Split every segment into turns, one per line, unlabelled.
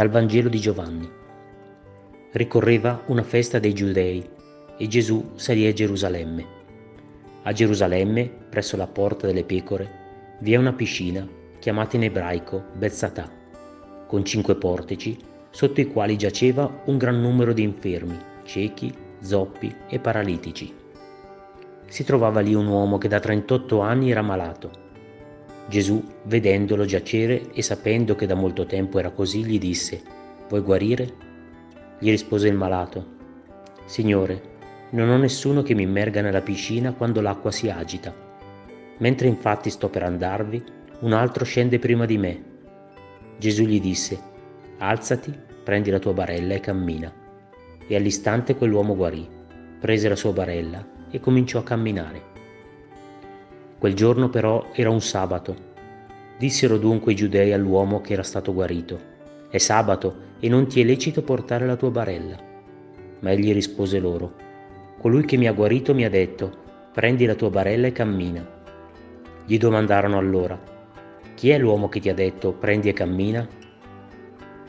Dal Vangelo di Giovanni. Ricorreva una festa dei Giudei e Gesù salì a Gerusalemme. A Gerusalemme, presso la porta delle pecore, vi è una piscina chiamata in ebraico Bezzatà, con cinque portici sotto i quali giaceva un gran numero di infermi, ciechi, zoppi e paralitici. Si trovava lì un uomo che da 38 anni era malato Gesù, vedendolo giacere e sapendo che da molto tempo era così, gli disse, Vuoi guarire? Gli rispose il malato, Signore, non ho nessuno che mi immerga nella piscina quando l'acqua si agita. Mentre infatti sto per andarvi, un altro scende prima di me. Gesù gli disse, Alzati, prendi la tua barella e cammina. E all'istante quell'uomo guarì, prese la sua barella e cominciò a camminare. Quel giorno però era un sabato. Dissero dunque i giudei all'uomo che era stato guarito, è sabato e non ti è lecito portare la tua barella. Ma egli rispose loro, colui che mi ha guarito mi ha detto, prendi la tua barella e cammina. Gli domandarono allora, chi è l'uomo che ti ha detto, prendi e cammina?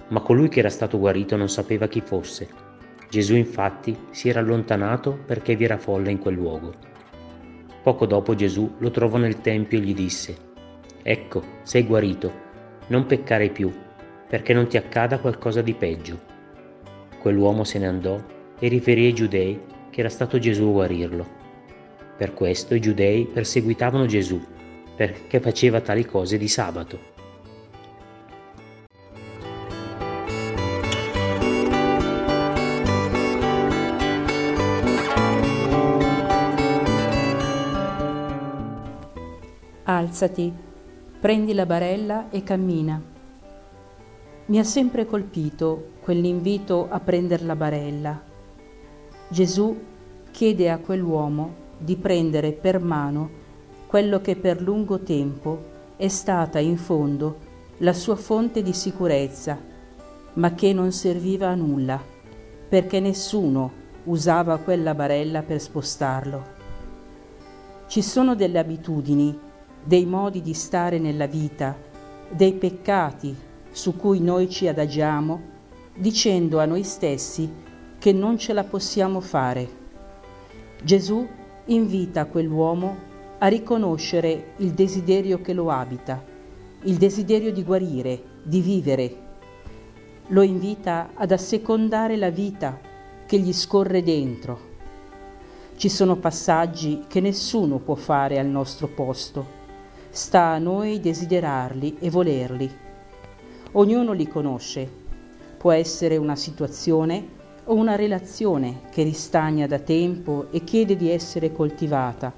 Ma colui che era stato guarito non sapeva chi fosse. Gesù infatti si era allontanato perché vi era folla in quel luogo. Poco dopo Gesù lo trovò nel Tempio e gli disse, Ecco, sei guarito, non peccare più, perché non ti accada qualcosa di peggio. Quell'uomo se ne andò e riferì ai giudei che era stato Gesù a guarirlo. Per questo i giudei perseguitavano Gesù, perché faceva tali cose di sabato.
Alzati, prendi la barella e cammina. Mi ha sempre colpito quell'invito a prendere la barella. Gesù chiede a quell'uomo di prendere per mano quello che per lungo tempo è stata in fondo la sua fonte di sicurezza, ma che non serviva a nulla, perché nessuno usava quella barella per spostarlo. Ci sono delle abitudini dei modi di stare nella vita, dei peccati su cui noi ci adagiamo, dicendo a noi stessi che non ce la possiamo fare. Gesù invita quell'uomo a riconoscere il desiderio che lo abita, il desiderio di guarire, di vivere. Lo invita ad assecondare la vita che gli scorre dentro. Ci sono passaggi che nessuno può fare al nostro posto Sta a noi desiderarli e volerli. Ognuno li conosce. Può essere una situazione o una relazione che ristagna da tempo e chiede di essere coltivata,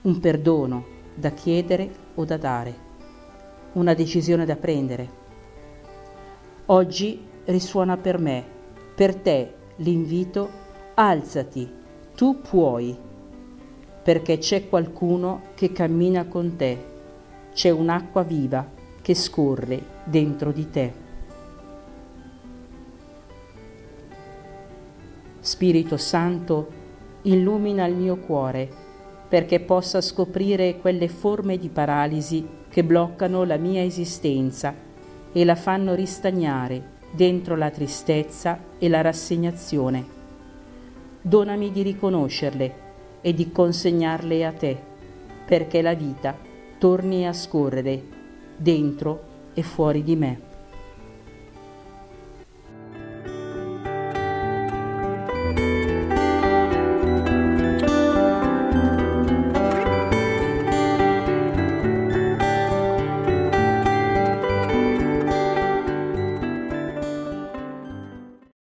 un perdono da chiedere o da dare, una decisione da prendere. Oggi risuona per me, per te l'invito, alzati, tu puoi, perché c'è qualcuno che cammina con te c'è un'acqua viva che scorre dentro di te. Spirito Santo, illumina il mio cuore perché possa scoprire quelle forme di paralisi che bloccano la mia esistenza e la fanno ristagnare dentro la tristezza e la rassegnazione. Donami di riconoscerle e di consegnarle a te, perché la vita torni a scorrere dentro e fuori di me.